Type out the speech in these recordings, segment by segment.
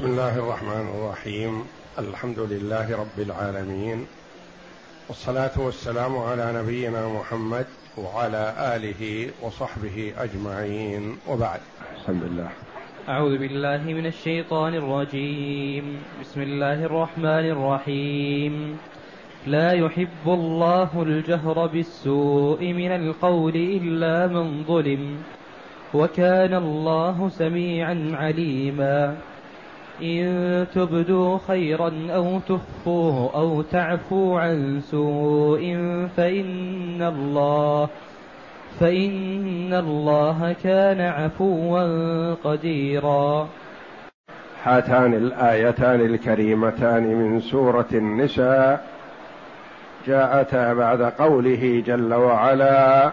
بسم الله الرحمن الرحيم. الحمد لله رب العالمين. والصلاة والسلام على نبينا محمد وعلى آله وصحبه أجمعين. وبعد. الحمد لله. أعوذ بالله من الشيطان الرجيم. بسم الله الرحمن الرحيم. لا يحب الله الجهر بالسوء من القول إلا من ظلم. وكان الله سميعا عليما. إن تبدوا خيرا أو تخفوه أو تعفوا عن سوء فإن الله فإن الله كان عفوا قديرا. هاتان الآيتان الكريمتان من سورة النساء جاءتا بعد قوله جل وعلا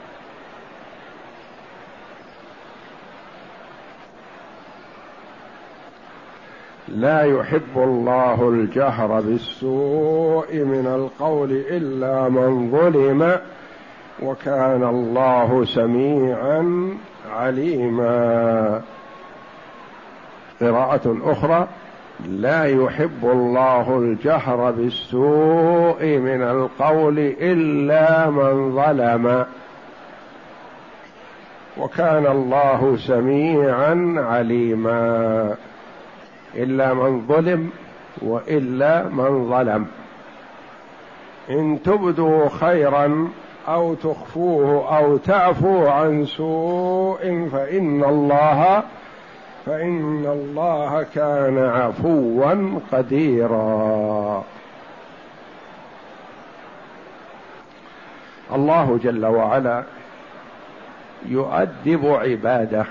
لا يحب الله الجهر بالسوء من القول إلا من ظلم وكان الله سميعا عليما. قراءة أخرى لا يحب الله الجهر بالسوء من القول إلا من ظلم وكان الله سميعا عليما. إلا من ظلم وإلا من ظلم. إن تبدوا خيرا أو تخفوه أو تعفوا عن سوء فإن الله فإن الله كان عفوا قديرا. الله جل وعلا يؤدب عباده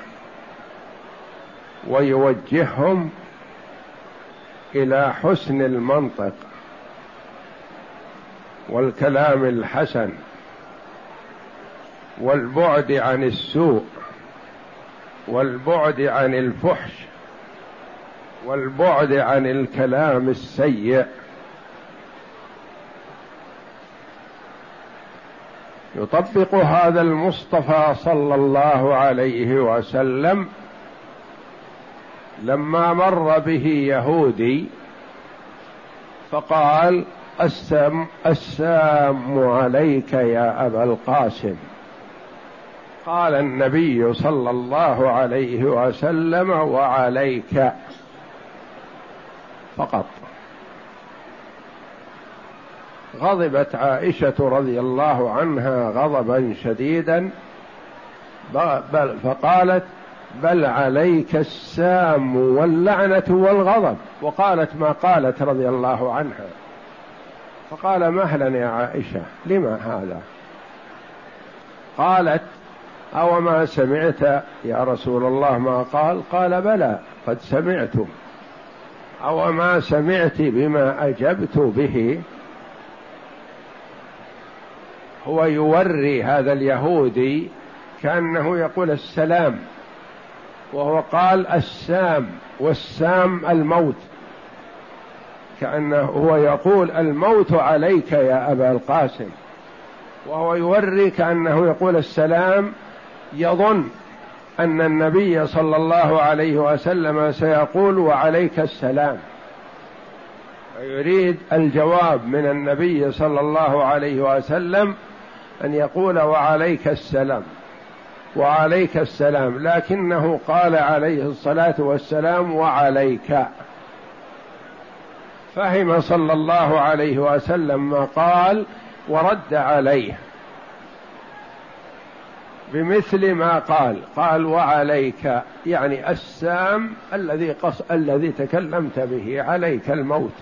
ويوجههم إلى حسن المنطق والكلام الحسن والبعد عن السوء والبعد عن الفحش والبعد عن الكلام السيء. يطبق هذا المصطفى صلى الله عليه وسلم لما مر به يهودي فقال السم السام عليك يا أبا القاسم. قال النبي صلى الله عليه وسلم وعليك فقط. غضبت عائشة رضي الله عنها غضبا شديدا فقالت بل عليك السام واللعنة والغضب. وقالت ما قالت رضي الله عنها. فقال مهلا يا عائشة لما هذا؟ قالت أو ما سمعت يا رسول الله ما قال؟ قال بلى قد سمعت. أو ما سمعت بما أجبت به. هو يوري هذا اليهودي كأنه يقول السلام. وهو قال السام والسام الموت. كأنه هو يقول الموت عليك يا أبا القاسم. وهو يوري كأنه يقول السلام يظن أن النبي صلى الله عليه وسلم سيقول وعليك السلام. ويريد الجواب من النبي صلى الله عليه وسلم أن يقول وعليك السلام. وعليك السلام. لكنه قال عليه الصلاة والسلام وعليك. فهم صلى الله عليه وسلم ما قال ورد عليه. بمثل ما قال. قال وعليك. يعني السام الذي قص الذي تكلمت به. عليك الموت.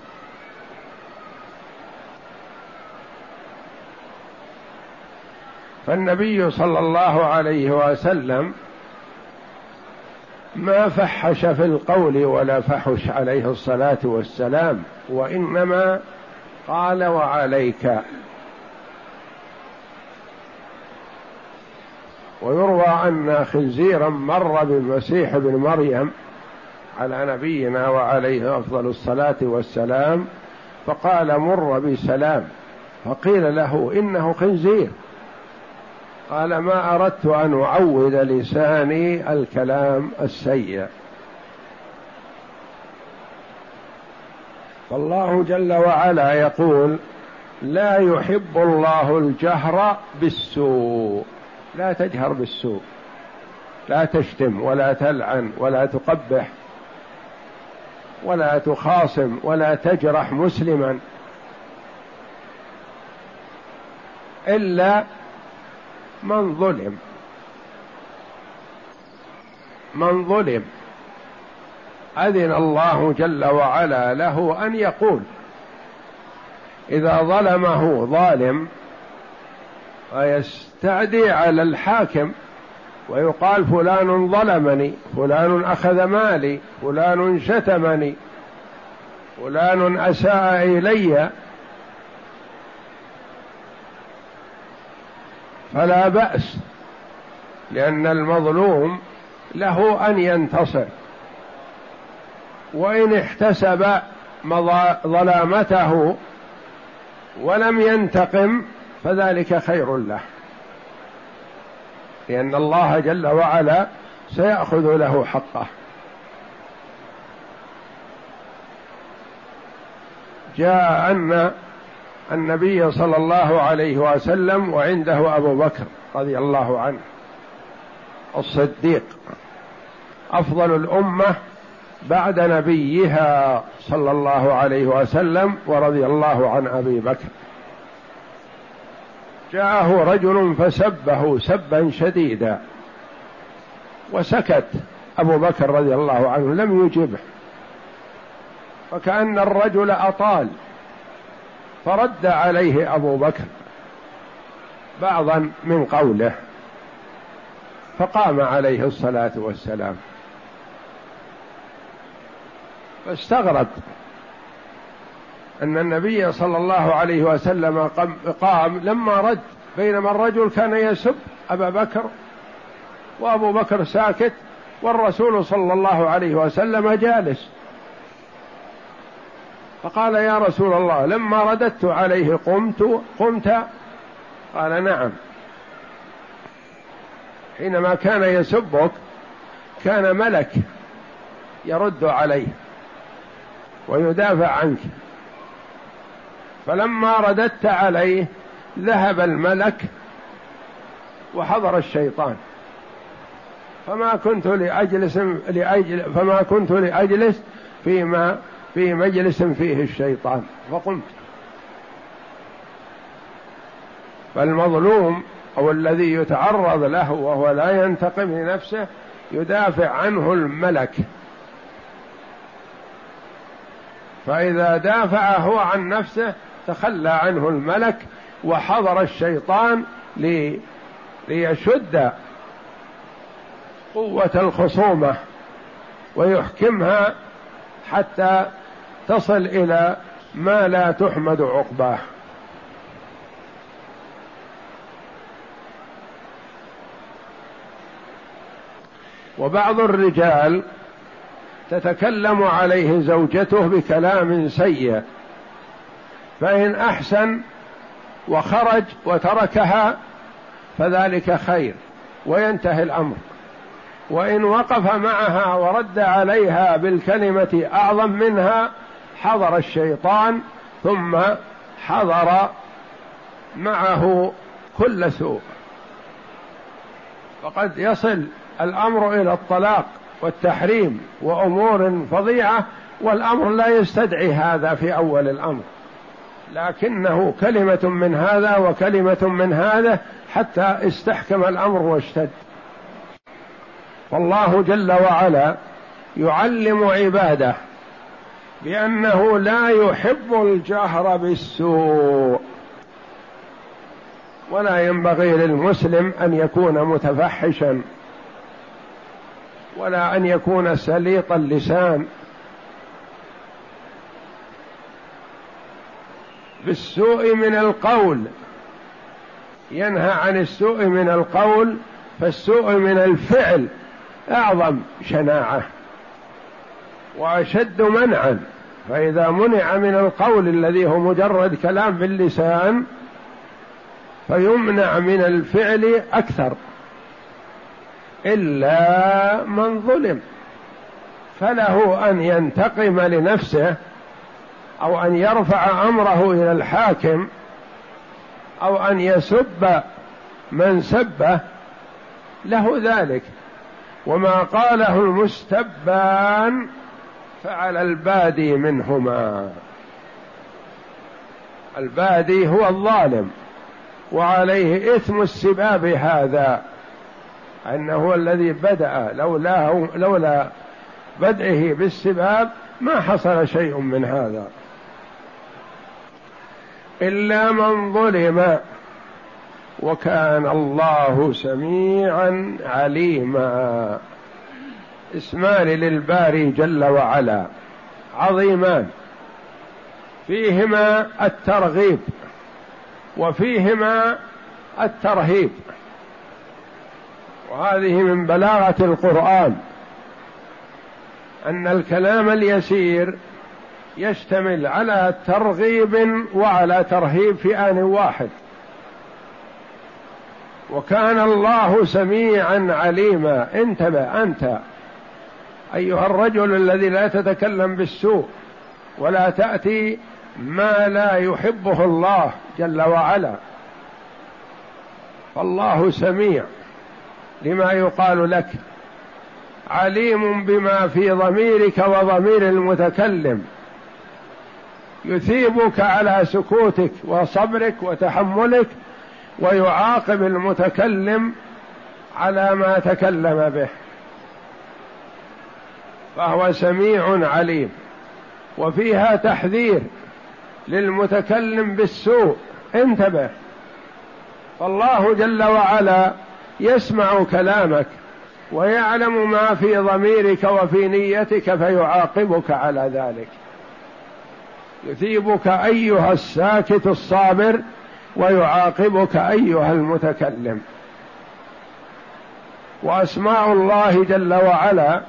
فالنبي صلى الله عليه وسلم ما فحش في القول ولا فحش عليه الصلاة والسلام وإنما قال وعليك. ويروى أن خنزيرا مر بالمسيح ابن مريم على نبينا وعليه أفضل الصلاة والسلام فقال مر بسلام فقيل له إنه خنزير. قال ما أردت أن اعود لساني الكلام السيء. فالله جل وعلا يقول لا يحب الله الجهر بالسوء. لا تجهر بالسوء. لا تشتم ولا تلعن ولا تقبح ولا تخاصم ولا تجرح مسلما إلا من ظلم. من ظلم. أذن الله جل وعلا له أن يقول إذا ظلمه ظالم فيستعدي على الحاكم ويقال فلان ظلمني فلان أخذ مالي فلان شتمني فلان أساء إلي فلا بأس لأن المظلوم له أن ينتصر. وإن احتسب ظلامته ولم ينتقم فذلك خير له. لأن الله جل وعلا سيأخذ له حقه. جاء أن النبي صلى الله عليه وسلم وعنده أبو بكر رضي الله عنه الصديق. أفضل الأمة بعد نبيها صلى الله عليه وسلم ورضي الله عن أبي بكر. جاءه رجل فسبه سبا شديدا وسكت. أبو بكر رضي الله عنه لم يجبه. فكأن الرجل أطال. فرد عليه أبو بكر بعضا من قوله فقام عليه الصلاة والسلام. فاستغرب أن النبي صلى الله عليه وسلم قام لما رد بينما الرجل كان يسب أبا بكر وأبو بكر ساكت والرسول صلى الله عليه وسلم جالس. فقال يا رسول الله لما رددت عليه قمت قمت؟ قال نعم. حينما كان يسبك كان ملك يرد عليه ويدافع عنك. فلما رددت عليه ذهب الملك وحضر الشيطان. فما كنت لأجلس لأجل فما كنت لأجلس فيما في مجلس فيه الشيطان. فقمت فالمظلوم أو الذي يتعرض له وهو لا ينتقم لنفسه يدافع عنه الملك. فإذا دافع هو عن نفسه تخلى عنه الملك وحضر الشيطان لي ليشد قوة الخصومة ويحكمها حتى تصل إلى ما لا تحمد عقباه. وبعض الرجال تتكلم عليه زوجته بكلام سيء فإن أحسن وخرج وتركها فذلك خير وينتهي الأمر. وإن وقف معها ورد عليها بالكلمة أعظم منها حضر الشيطان ثم حضر معه كل سوء. فقد يصل الأمر إلى الطلاق والتحريم وأمور فظيعة والأمر لا يستدعي هذا في أول الأمر. لكنه كلمة من هذا وكلمة من هذا حتى استحكم الأمر واشتد. والله جل وعلا يعلم عباده بأنه لا يحب الجهر بالسوء. ولا ينبغي للمسلم أن يكون متفحشا ولا أن يكون سليط اللسان. بالسوء من القول ينهى عن السوء من القول فالسوء من الفعل. أعظم شناعة وأشد منعا فإذا منع من القول الذي هو مجرد كلام باللسان فيمنع من الفعل أكثر إلا من ظلم. فله أن ينتقم لنفسه أو أن يرفع أمره إلى الحاكم أو أن يسب من سبه له ذلك. وما قاله المستبان فعلى البادي منهما. البادي هو الظالم وعليه إثم السباب هذا هو الذي بدأ لولا لولا بدءه بالسباب ما حصل شيء من هذا. إلا من ظلم وكان الله سميعا عليما. اسمان للباري جل وعلا عظيمان. فيهما الترغيب وفيهما الترهيب. وهذه من بلاغة القرآن أن الكلام اليسير يشتمل على ترغيب وعلى ترهيب في آن واحد. وكان الله سميعا عليما. انتبه أنت أيها الرجل الذي لا تتكلم بالسوء ولا تأتي ما لا يحبه الله جل وعلا. فالله سميع لما يقال لك عليم بما في ضميرك وضمير المتكلم. يثيبك على سكوتك وصبرك وتحملك ويعاقب المتكلم على ما تكلم به. فهو سميع عليم. وفيها تحذير للمتكلم بالسوء. انتبه. فالله جل وعلا يسمع كلامك ويعلم ما في ضميرك وفي نيتك فيعاقبك على ذلك. يثيبك أيها الساكت الصابر ويعاقبك أيها المتكلم. وأسماء الله جل وعلا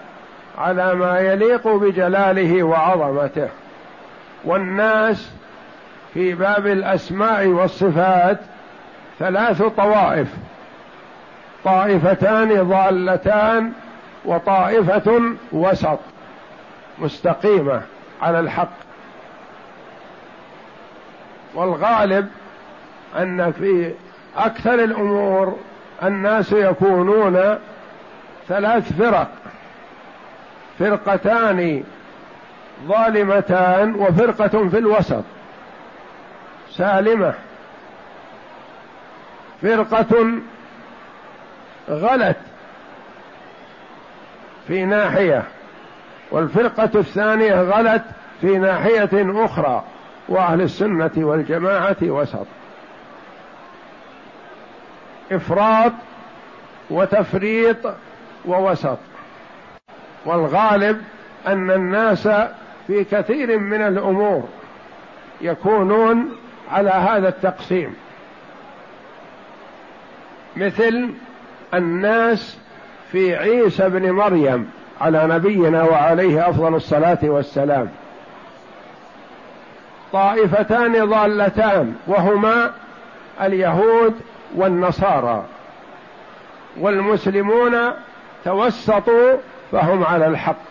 على ما يليق بجلاله وعظمته. والناس في باب الأسماء والصفات ثلاث طوائف. طائفتان ضالتان وطائفة وسط مستقيمة على الحق. والغالب أن في أكثر الأمور الناس يكونون ثلاث فرق. فرقتان ظالمتان وفرقة في الوسط. سالمة. فرقة غلت في ناحية والفرقة الثانية غلت في ناحية أخرى وأهل السنة والجماعة وسط. إفراط وتفريط ووسط. والغالب أن الناس في كثير من الأمور يكونون على هذا التقسيم. مثل الناس في عيسى بن مريم على نبينا وعليه أفضل الصلاة والسلام. طائفتان ضالتان وهما اليهود والنصارى. والمسلمون توسطوا فهم على الحق.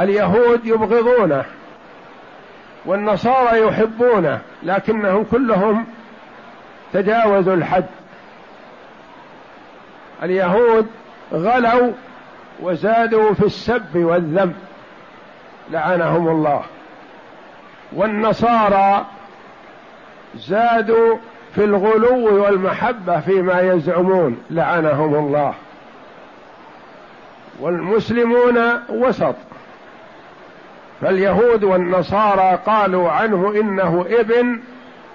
اليهود يبغضونه والنصارى يحبونه لكنهم كلهم تجاوزوا الحد. اليهود غلوا وزادوا في السب والذم. لعنهم الله. والنصارى زادوا في الغلو والمحبة فيما يزعمون لعنهم الله. والمسلمون وسط. فاليهود والنصارى قالوا عنه إنه ابن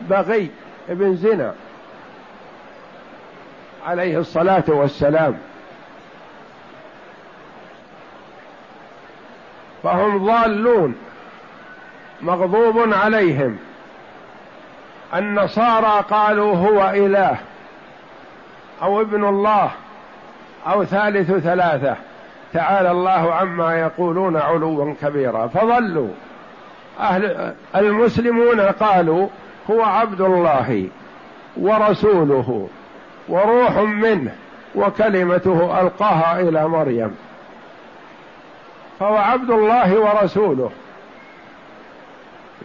بغي ابن زنا. عليه الصلاة والسلام. فهم ضالون. مغضوب عليهم. النصارى قالوا هو إله أو ابن الله أو ثالث ثلاثة. تعالى الله عما يقولون علوا كبيرا. فظلوا أهل المسلمون قالوا هو عبد الله ورسوله وروح منه وكلمته ألقاها إلى مريم. فهو عبد الله ورسوله.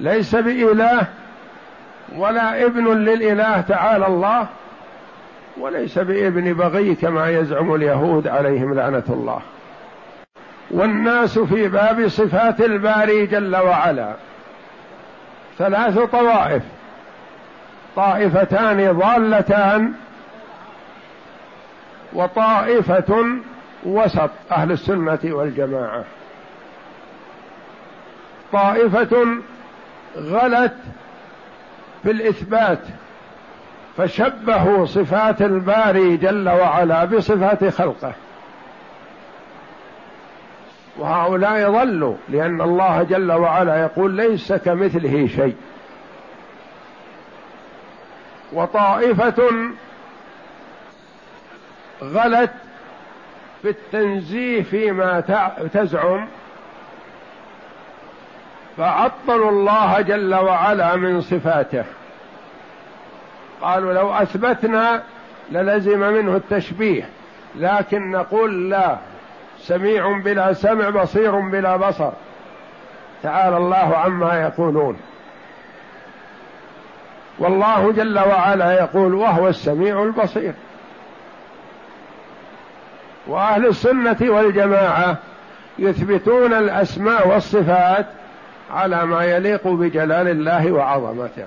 ليس بإله ولا ابن للإله تعالى الله وليس بابن بغي كما يزعم اليهود عليهم لعنة الله. والناس في باب صفات الباري جل وعلا. ثلاث طوائف. طائفتان ضالتان وطائفة وسط أهل السنة والجماعة. طائفة غلت في الإثبات فشبهوا صفات الباري جل وعلا بصفات خلقه. وهؤلاء ضلوا لأن الله جل وعلا يقول ليس كمثله شيء. وطائفة غلت في التنزيه فيما تزعم فعطلوا الله جل وعلا من صفاته. قالوا لو أثبتنا للزم منه التشبيه لكن نقول لا سميع بلا سمع بصير بلا بصر. تعالى الله عما يقولون. والله جل وعلا يقول وهو السميع البصير. وأهل السنة والجماعة يثبتون الأسماء والصفات على ما يليق بجلال الله وعظمته.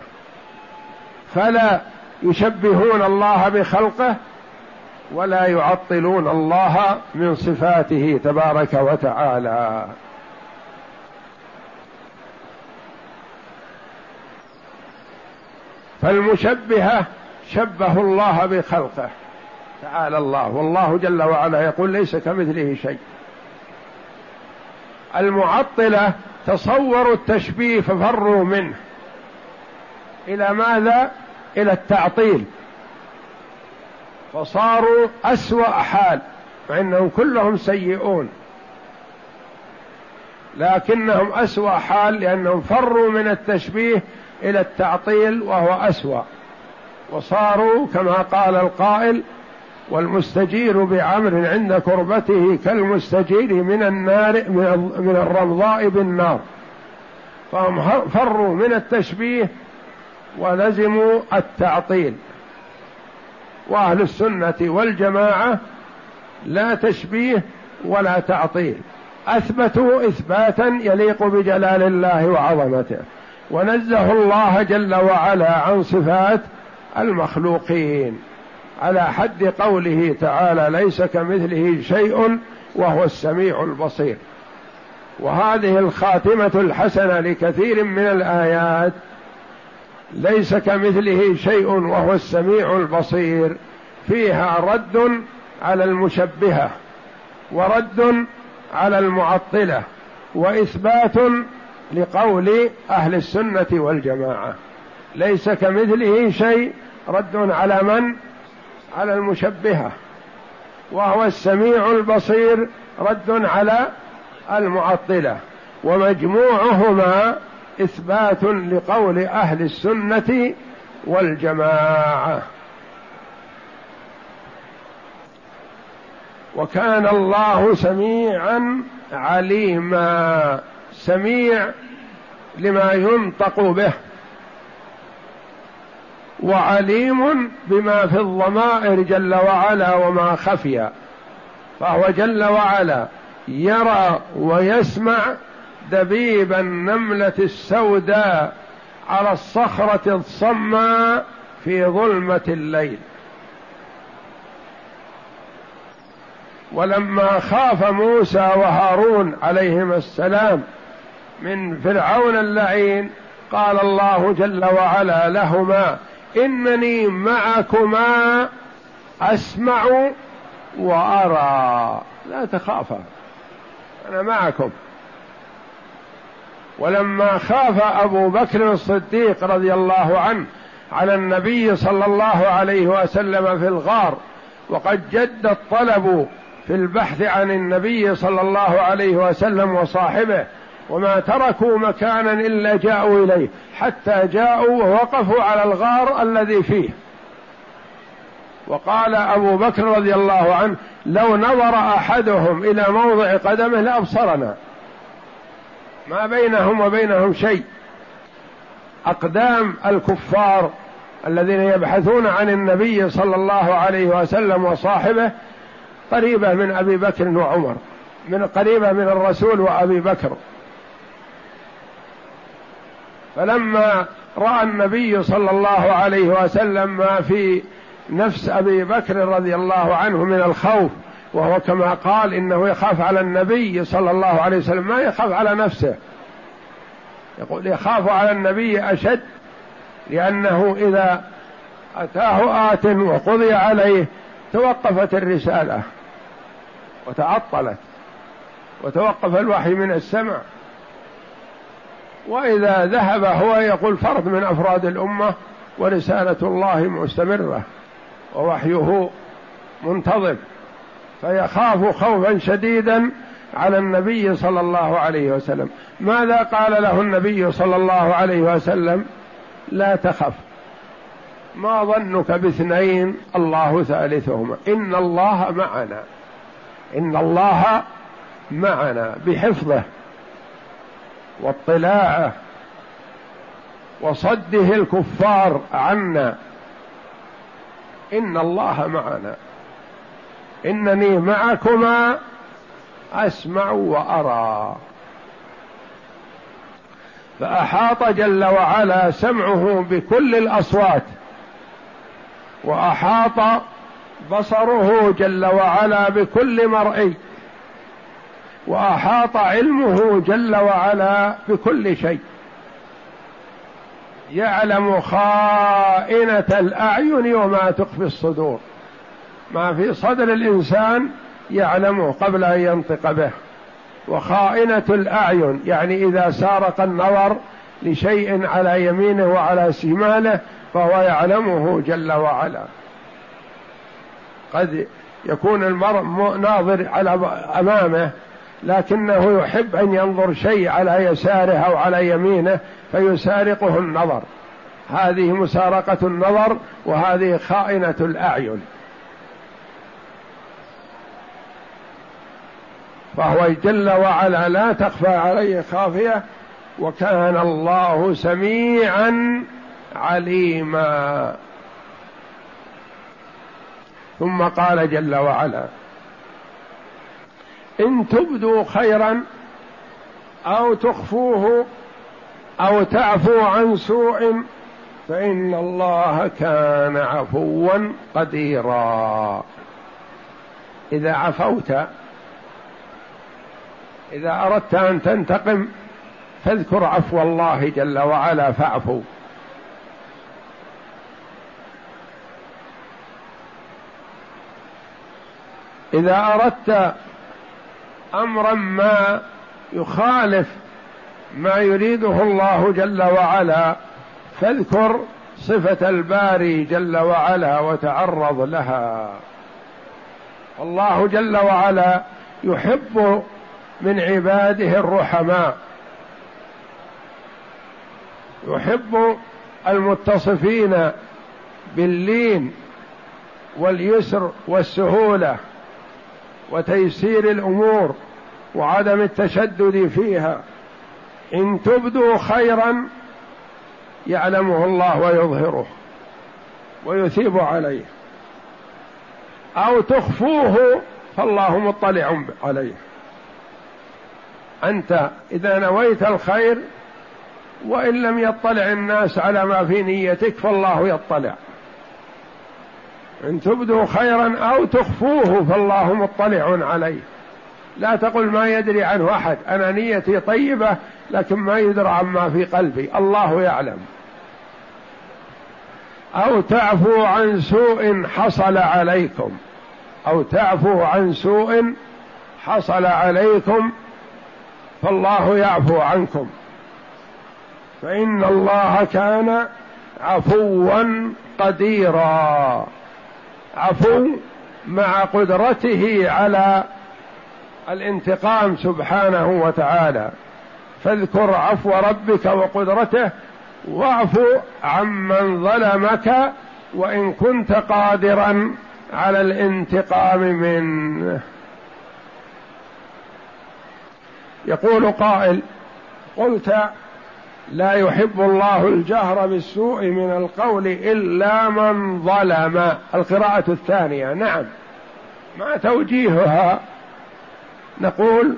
فلا يشبهون الله بخلقه ولا يعطلون الله من صفاته تبارك وتعالى. فالمشبهة شبهوا الله بخلقه. تعالى الله. والله جل وعلا يقول ليس كمثله شيء. المعطلة تصوروا التشبيه ففروا منه. إلى ماذا؟ إلى التعطيل. فصاروا أسوأ حال مع انهم كلهم سيئون. لكنهم أسوأ حال لأنهم فروا من التشبيه إلى التعطيل وهو أسوأ. وصاروا كما قال القائل والمستجير بعمر عند كربته كالمستجير من النار من الرمضاء بالنار. فهم فروا من التشبيه ولزموا التعطيل. وأهل السنة والجماعة لا تشبيه ولا تعطيل. أثبتوا إثباتا يليق بجلال الله وعظمته. ونزه الله جل وعلا عن صفات المخلوقين. على حد قوله تعالى ليس كمثله شيء وهو السميع البصير. وهذه الخاتمة الحسنة لكثير من الآيات ليس كمثله شيء وهو السميع البصير فيها رد على المشبهة ورد على المعطلة وإثبات لقول أهل السنة والجماعة. ليس كمثله شيء رد على من؟ على المشبهة وهو السميع البصير رد على المعطلة ومجموعهما إثبات لقول أهل السنة والجماعة. وكان الله سميعا عليما سميع لما ينطق به. وعليم بما في الضمائر جل وعلا وما خفي. فهو جل وعلا يرى ويسمع دبيب النملة السوداء على الصخرة الصماء في ظلمة الليل. ولما خاف موسى وهارون عليهما السلام من فرعون اللعين قال الله جل وعلا لهما إنني معكما أسمع وأرى. لا تخافا أنا معكم. ولما خاف أبو بكر الصديق رضي الله عنه على النبي صلى الله عليه وسلم في الغار وقد جد الطلب في البحث عن النبي صلى الله عليه وسلم وصاحبه وما تركوا مكانا إلا جاءوا إليه حتى جاءوا ووقفوا على الغار الذي فيه. وقال أبو بكر رضي الله عنه لو نظر أحدهم إلى موضع قدمه لأبصرنا. ما بينهم وبينهم شيء. أقدام الكفار الذين يبحثون عن النبي صلى الله عليه وسلم وصاحبه قريبة من أبي بكر وعمر من قريبة من الرسول وأبي بكر. فلما رأى النبي صلى الله عليه وسلم ما في نفس أبي بكر رضي الله عنه من الخوف وهو كما قال إنه يخاف على النبي صلى الله عليه وسلم ما يخاف على نفسه. يقول يخاف على النبي أشد لأنه إذا أتاه آت وقضي عليه توقفت الرسالة وتعطلت وتوقف الوحي من السماء وإذا ذهب هو يقول فرد من أفراد الأمة ورسالة الله مستمرة ووحيه منتظم فيخاف خوفا شديدا على النبي صلى الله عليه وسلم. ماذا قال له النبي صلى الله عليه وسلم؟ لا تخف ما ظنك باثنين الله ثالثهما. إن الله معنا إن الله معنا بحفظه. واطلاعه وصده الكفار عنا. إن الله معنا. إنني معكما أسمع وأرى. فأحاط جل وعلا سمعه بكل الأصوات وأحاط بصره جل وعلا بكل مرئي. وأحاط علمه جل وعلا بكل شيء. يعلم خائنة الأعين وما تخفي الصدور. ما في صدر الإنسان يعلمه قبل أن ينطق به. وخائنة الأعين يعني إذا سارق النظر لشيء على يمينه وعلى شماله فهو يعلمه جل وعلا. قد يكون المرء ناظر على أمامه لكنه يحب أن ينظر شيء على يساره أو على يمينه فيسارقه النظر. هذه مسارقة النظر وهذه خائنة الأعين. فهو جل وعلا لا تخفى عليه خافية وكان الله سميعا عليما. ثم قال جل وعلا إن تبدوا خيرا أو تخفوه أو تعفو عن سوء فإن الله كان عفوا قديرا. إذا عفوت إذا أردت أن تنتقم فاذكر عفو الله جل وعلا فاعفو. إذا أردت أمرا ما يخالف ما يريده الله جل وعلا فاذكر صفة الباري جل وعلا وتعرض لها. الله جل وعلا يحب من عباده الرحماء يحب المتصفين باللين واليسر والسهولة. وتيسير الأمور وعدم التشدد فيها. إن تبدوا خيرا يعلمه الله ويظهره ويثيب عليه. أو تخفوه فالله مطلع عليه. أنت إذا نويت الخير وإن لم يطلع الناس على ما في نيتك فالله يطلع. إن تبدوا خيرا أو تخفوه فالله مطلع عليه. لا تقل ما يدري عنه أحد. أنا نيتي طيبة لكن ما يدرى عما في قلبي. الله يعلم. أو تعفو عن سوء حصل عليكم. أو تعفو عن سوء حصل عليكم فالله يعفو عنكم. فإن الله كان عفوا قديرا. عفو مع قدرته على الانتقام سبحانه وتعالى. فاذكر عفو ربك وقدرته واعف عمن ظلمك وإن كنت قادرا على الانتقام منه. يقول قائل قلت لا يحب الله الجهر بالسوء من القول إلا من ظلم. القراءة الثانية نعم. ما توجيهها نقول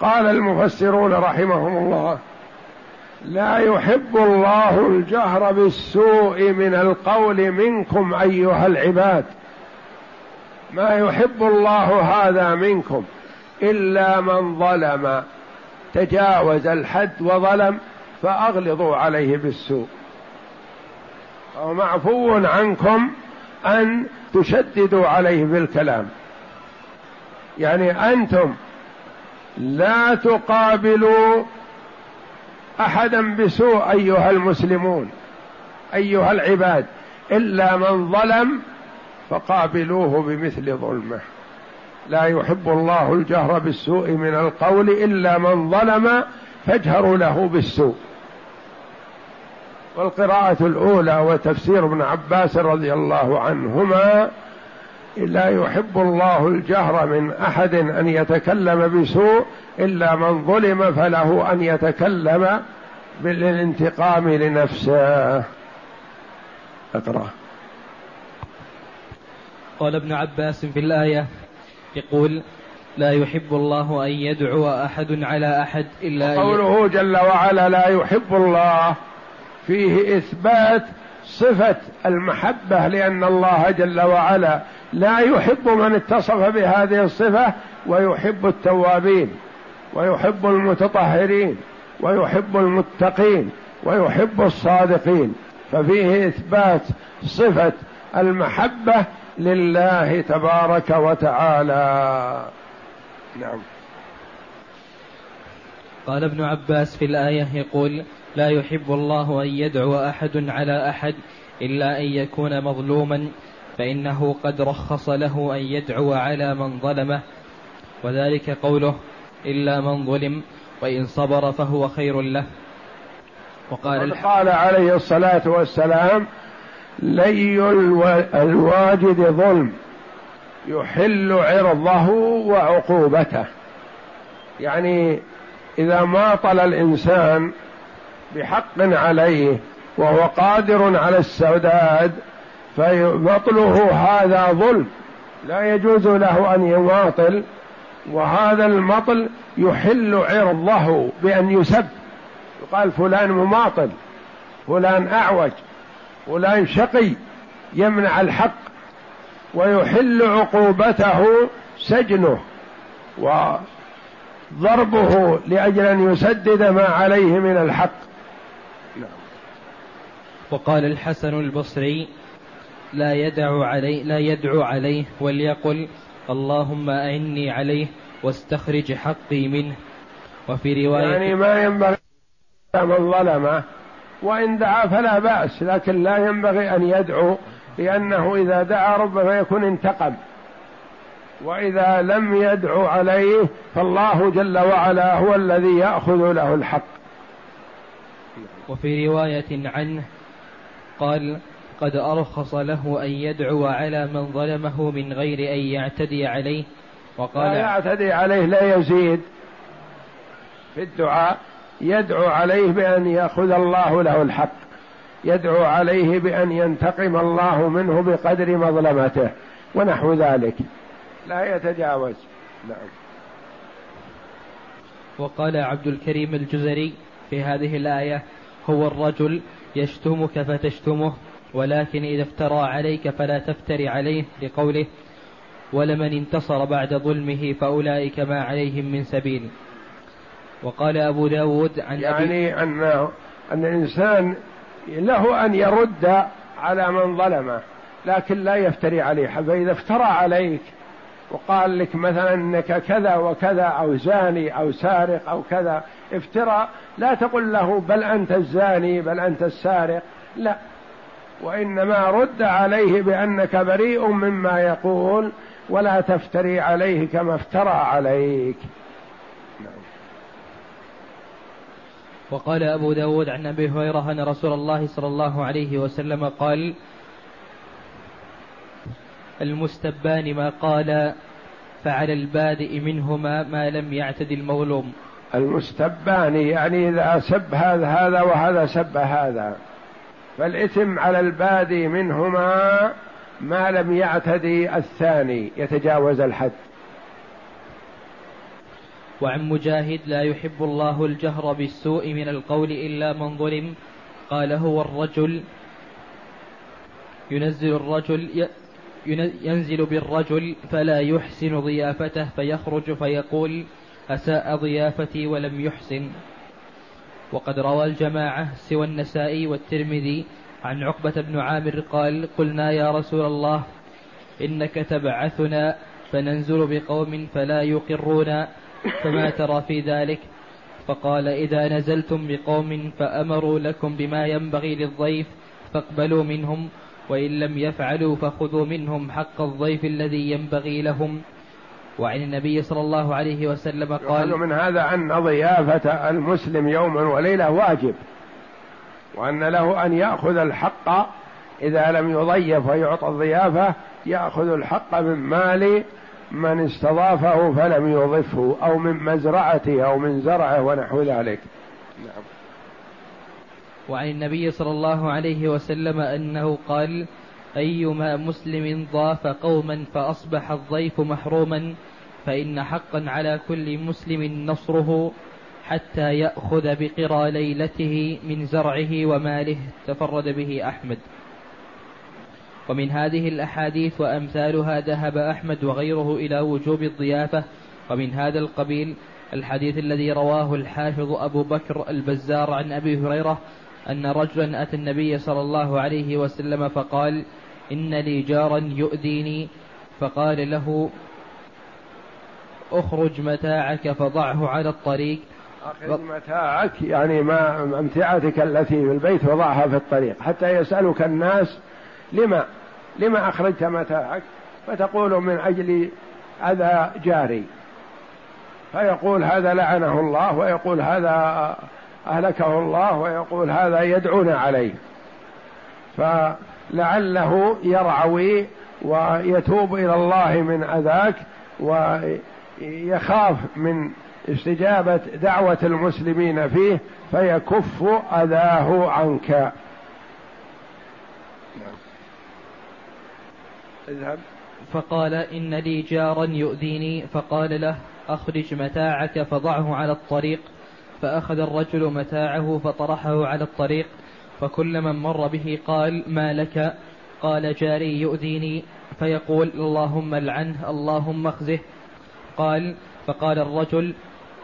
قال المفسرون رحمهم الله لا يحب الله الجهر بالسوء من القول منكم أيها العباد. ما يحب الله هذا منكم إلا من ظلم. تجاوز الحد وظلم. فأغلظوا عليه بالسوء. ومعفو عنكم أن تشددوا عليه بالكلام. يعني أنتم لا تقابلوا أحدا بسوء أيها المسلمون أيها العباد إلا من ظلم فقابلوه بمثل ظلمه. لا يحب الله الجهر بالسوء من القول إلا من ظلم فاجهروا له بالسوء. والقراءة الأولى وتفسير ابن عباس رضي الله عنهما لا يحب الله الجهر من أحد أن يتكلم بسوء إلا من ظلم فله أن يتكلم بالانتقام لنفسه. اقرأ. قال ابن عباس في الآية يقول لا يحب الله أن يدعو أحد على أحد إلا قوله جل وعلا لا يحب الله فيه إثبات صفة المحبة لأن الله جل وعلا لا يحب من اتصف بهذه الصفة ويحب التوابين ويحب المتطهرين ويحب المتقين ويحب الصادقين. ففيه إثبات صفة المحبة لله تبارك وتعالى. نعم. قال ابن عباس في الآية يقول لا يحب الله أن يدعو أحد على أحد إلا أن يكون مظلوما فإنه قد رخص له أن يدعو على من ظلمه. وذلك قوله إلا من ظلم وإن صبر فهو خير له. وقال قال عليه الصلاة والسلام لي الواجد ظلم يحل عرضه وعقوبته. يعني إذا ماطل الإنسان بحق عليه وهو قادر على السداد فبطله هذا ظلم. لا يجوز له أن يماطل وهذا المطل يحل عرضه بأن يسب. يقال فلان مماطل فلان أعوج فلان شقي يمنع الحق ويحل عقوبته سجنه وضربه لأجل أن يسدد ما عليه من الحق. وقال الحسن البصري لا يدع عليه لا يدعو عليه وليقل اللهم أعني عليه واستخرج حقي منه. وفي رواية يعني ما ينبغي من ظلمه وإن دعا فلا بأس لكن لا ينبغي أن يدعو لأنه إذا دعا ربما يكون انتقم. وإذا لم يدعو عليه فالله جل وعلا هو الذي يأخذ له الحق. وفي رواية عنه قال قد أرخص له أن يدعو على من ظلمه من غير أن يعتدي عليه. وقال لا يعتدي عليه لا يزيد في الدعاء. يدعو عليه بأن يأخذ الله له الحق. يدعو عليه بأن ينتقم الله منه بقدر مظلمته ونحو ذلك. لا يتجاوز. نعم. وقال عبد الكريم الجزري في هذه الآية هو الرجل يشتمك فتشتمه ولكن إذا افترى عليك فلا تفتري عليه لقوله ولمن انتصر بعد ظلمه فأولئك ما عليهم من سبيل. وقال أبو داود عن يعني أن أن الإنسان له أن يرد على من ظلمه لكن لا يفتري عليه فإذا افترى عليك وقال لك مثلا إنك كذا وكذا أو زاني أو سارق أو كذا. افترى. لا تقل له بل أنت الزاني بل أنت السارق. لا. وإنما رد عليه بأنك بريء مما يقول ولا تفتري عليه كما افترى عليك. نعم. وقال أبو داود عن أبي هريرة أن رسول الله صلى الله عليه وسلم قال المستبان ما قال فعلى البادئ منهما ما لم يعتد المظلوم. المستبان يعني إذا سب هذا هذا وهذا سب هذا. فالإثم على البادي منهما ما لم يعتدي الثاني يتجاوز الحد. وعن مجاهد لا يحب الله الجهر بالسوء من القول إلا من ظلم قال هو الرجل ينزل الرجل ينزل بالرجل فلا يحسن ضيافته فيخرج فيقول أساء ضيافتي ولم يحسن. وقد روى الجماعة سوى النسائي والترمذي عن عقبة بن عامر قال قلنا يا رسول الله إنك تبعثنا فننزل بقوم فلا يقرون فما ترى في ذلك؟ فقال إذا نزلتم بقوم فأمروا لكم بما ينبغي للضيف فاقبلوا منهم وإن لم يفعلوا فخذوا منهم حق الضيف الذي ينبغي لهم. وعن النبي صلى الله عليه وسلم قال من هذا أن ضيافة المسلم يوما وليلة واجب وأن له أن يأخذ الحق. إذا لم يضيف ويعطى الضيافة يأخذ الحق من مال من استضافه فلم يضفه أو من مزرعته أو من زرعه ونحو ذلك. نعم. وعن النبي صلى الله عليه وسلم أنه قال أيما مسلم ضاف قوما فأصبح الضيف محروما فإن حقا على كل مسلم نصره حتى يأخذ بقرى ليلته من زرعه وماله. تفرد به أحمد. ومن هذه الأحاديث وأمثالها ذهب أحمد وغيره إلى وجوب الضيافة. ومن هذا القبيل الحديث الذي رواه الحافظ أبو بكر البزار عن أبي هريرة أن رجلا أتى النبي صلى الله عليه وسلم فقال إن لي جارا يؤذيني. فقال له اخرج متاعك فضعه على الطريق. أخرج متاعك يعني ما أمتعتك التي في البيت وضعها في الطريق. حتى يسألك الناس لما لما أخرجت متاعك؟ فتقول من أجل أذى جاري. فيقول هذا لعنه الله ويقول هذا أهلكه الله ويقول هذا يدعون عليه. فلعله يرعوي ويتوب إلى الله من أذاك ويخاف من استجابة دعوة المسلمين فيه فيكف أذاه عنك. اذهب. فقال إن لي جارا يؤذيني فقال له أخرج متاعك فضعه على الطريق. فأخذ الرجل متاعه فطرحه على الطريق فكل من مر به قال ما لك؟ قال جاري يؤذيني. فيقول اللهم العنه اللهم اخزه. قال فقال الرجل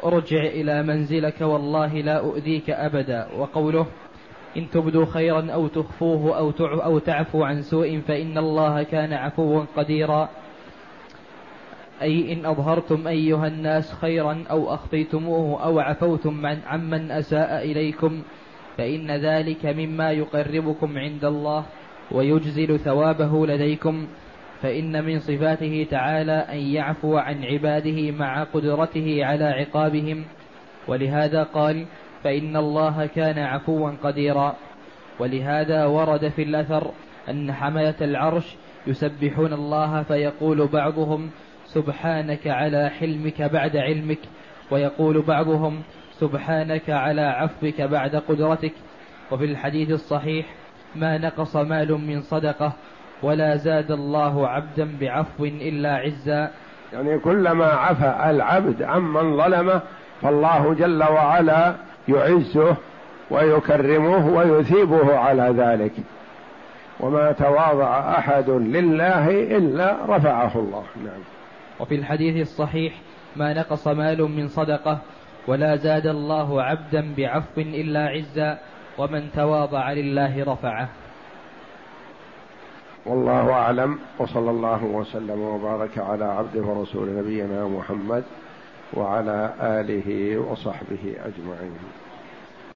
ارجع إلى منزلك والله لا أؤذيك أبدا. وقوله إن تبدوا خيرا أو تخفوه أو أو تعفو عن سوء فإن الله كان عفوا قديرا. أي إن أظهرتم أيها الناس خيرا أو أخفيتموه أو عفوتم عن عمن أساء إليكم فإن ذلك مما يقربكم عند الله ويجزل ثوابه لديكم فإن من صفاته تعالى أن يعفو عن عباده مع قدرته على عقابهم. ولهذا قال فإن الله كان عفوا قديرا. ولهذا ورد في الأثر أن حملة العرش يسبحون الله فيقول بعضهم سبحانك على حلمك بعد علمك. ويقول بعضهم سبحانك على عفوك بعد قدرتك. وفي الحديث الصحيح ما نقص مال من صدقة ولا زاد الله عبدا بعفو إلا عزا. يعني كلما عفى العبد عمن ظلمه فالله جل وعلا يعزه ويكرمه ويثيبه على ذلك. وما تواضع أحد لله إلا رفعه الله. نعم. وفي الحديث الصحيح ما نقص مال من صدقة ولا زاد الله عبدا بعفو إلا عزا ومن تواضع لله رفعه. والله أعلم وصلى الله وسلم وبارك على عبده ورسول نبينا محمد وعلى آله وصحبه أجمعين.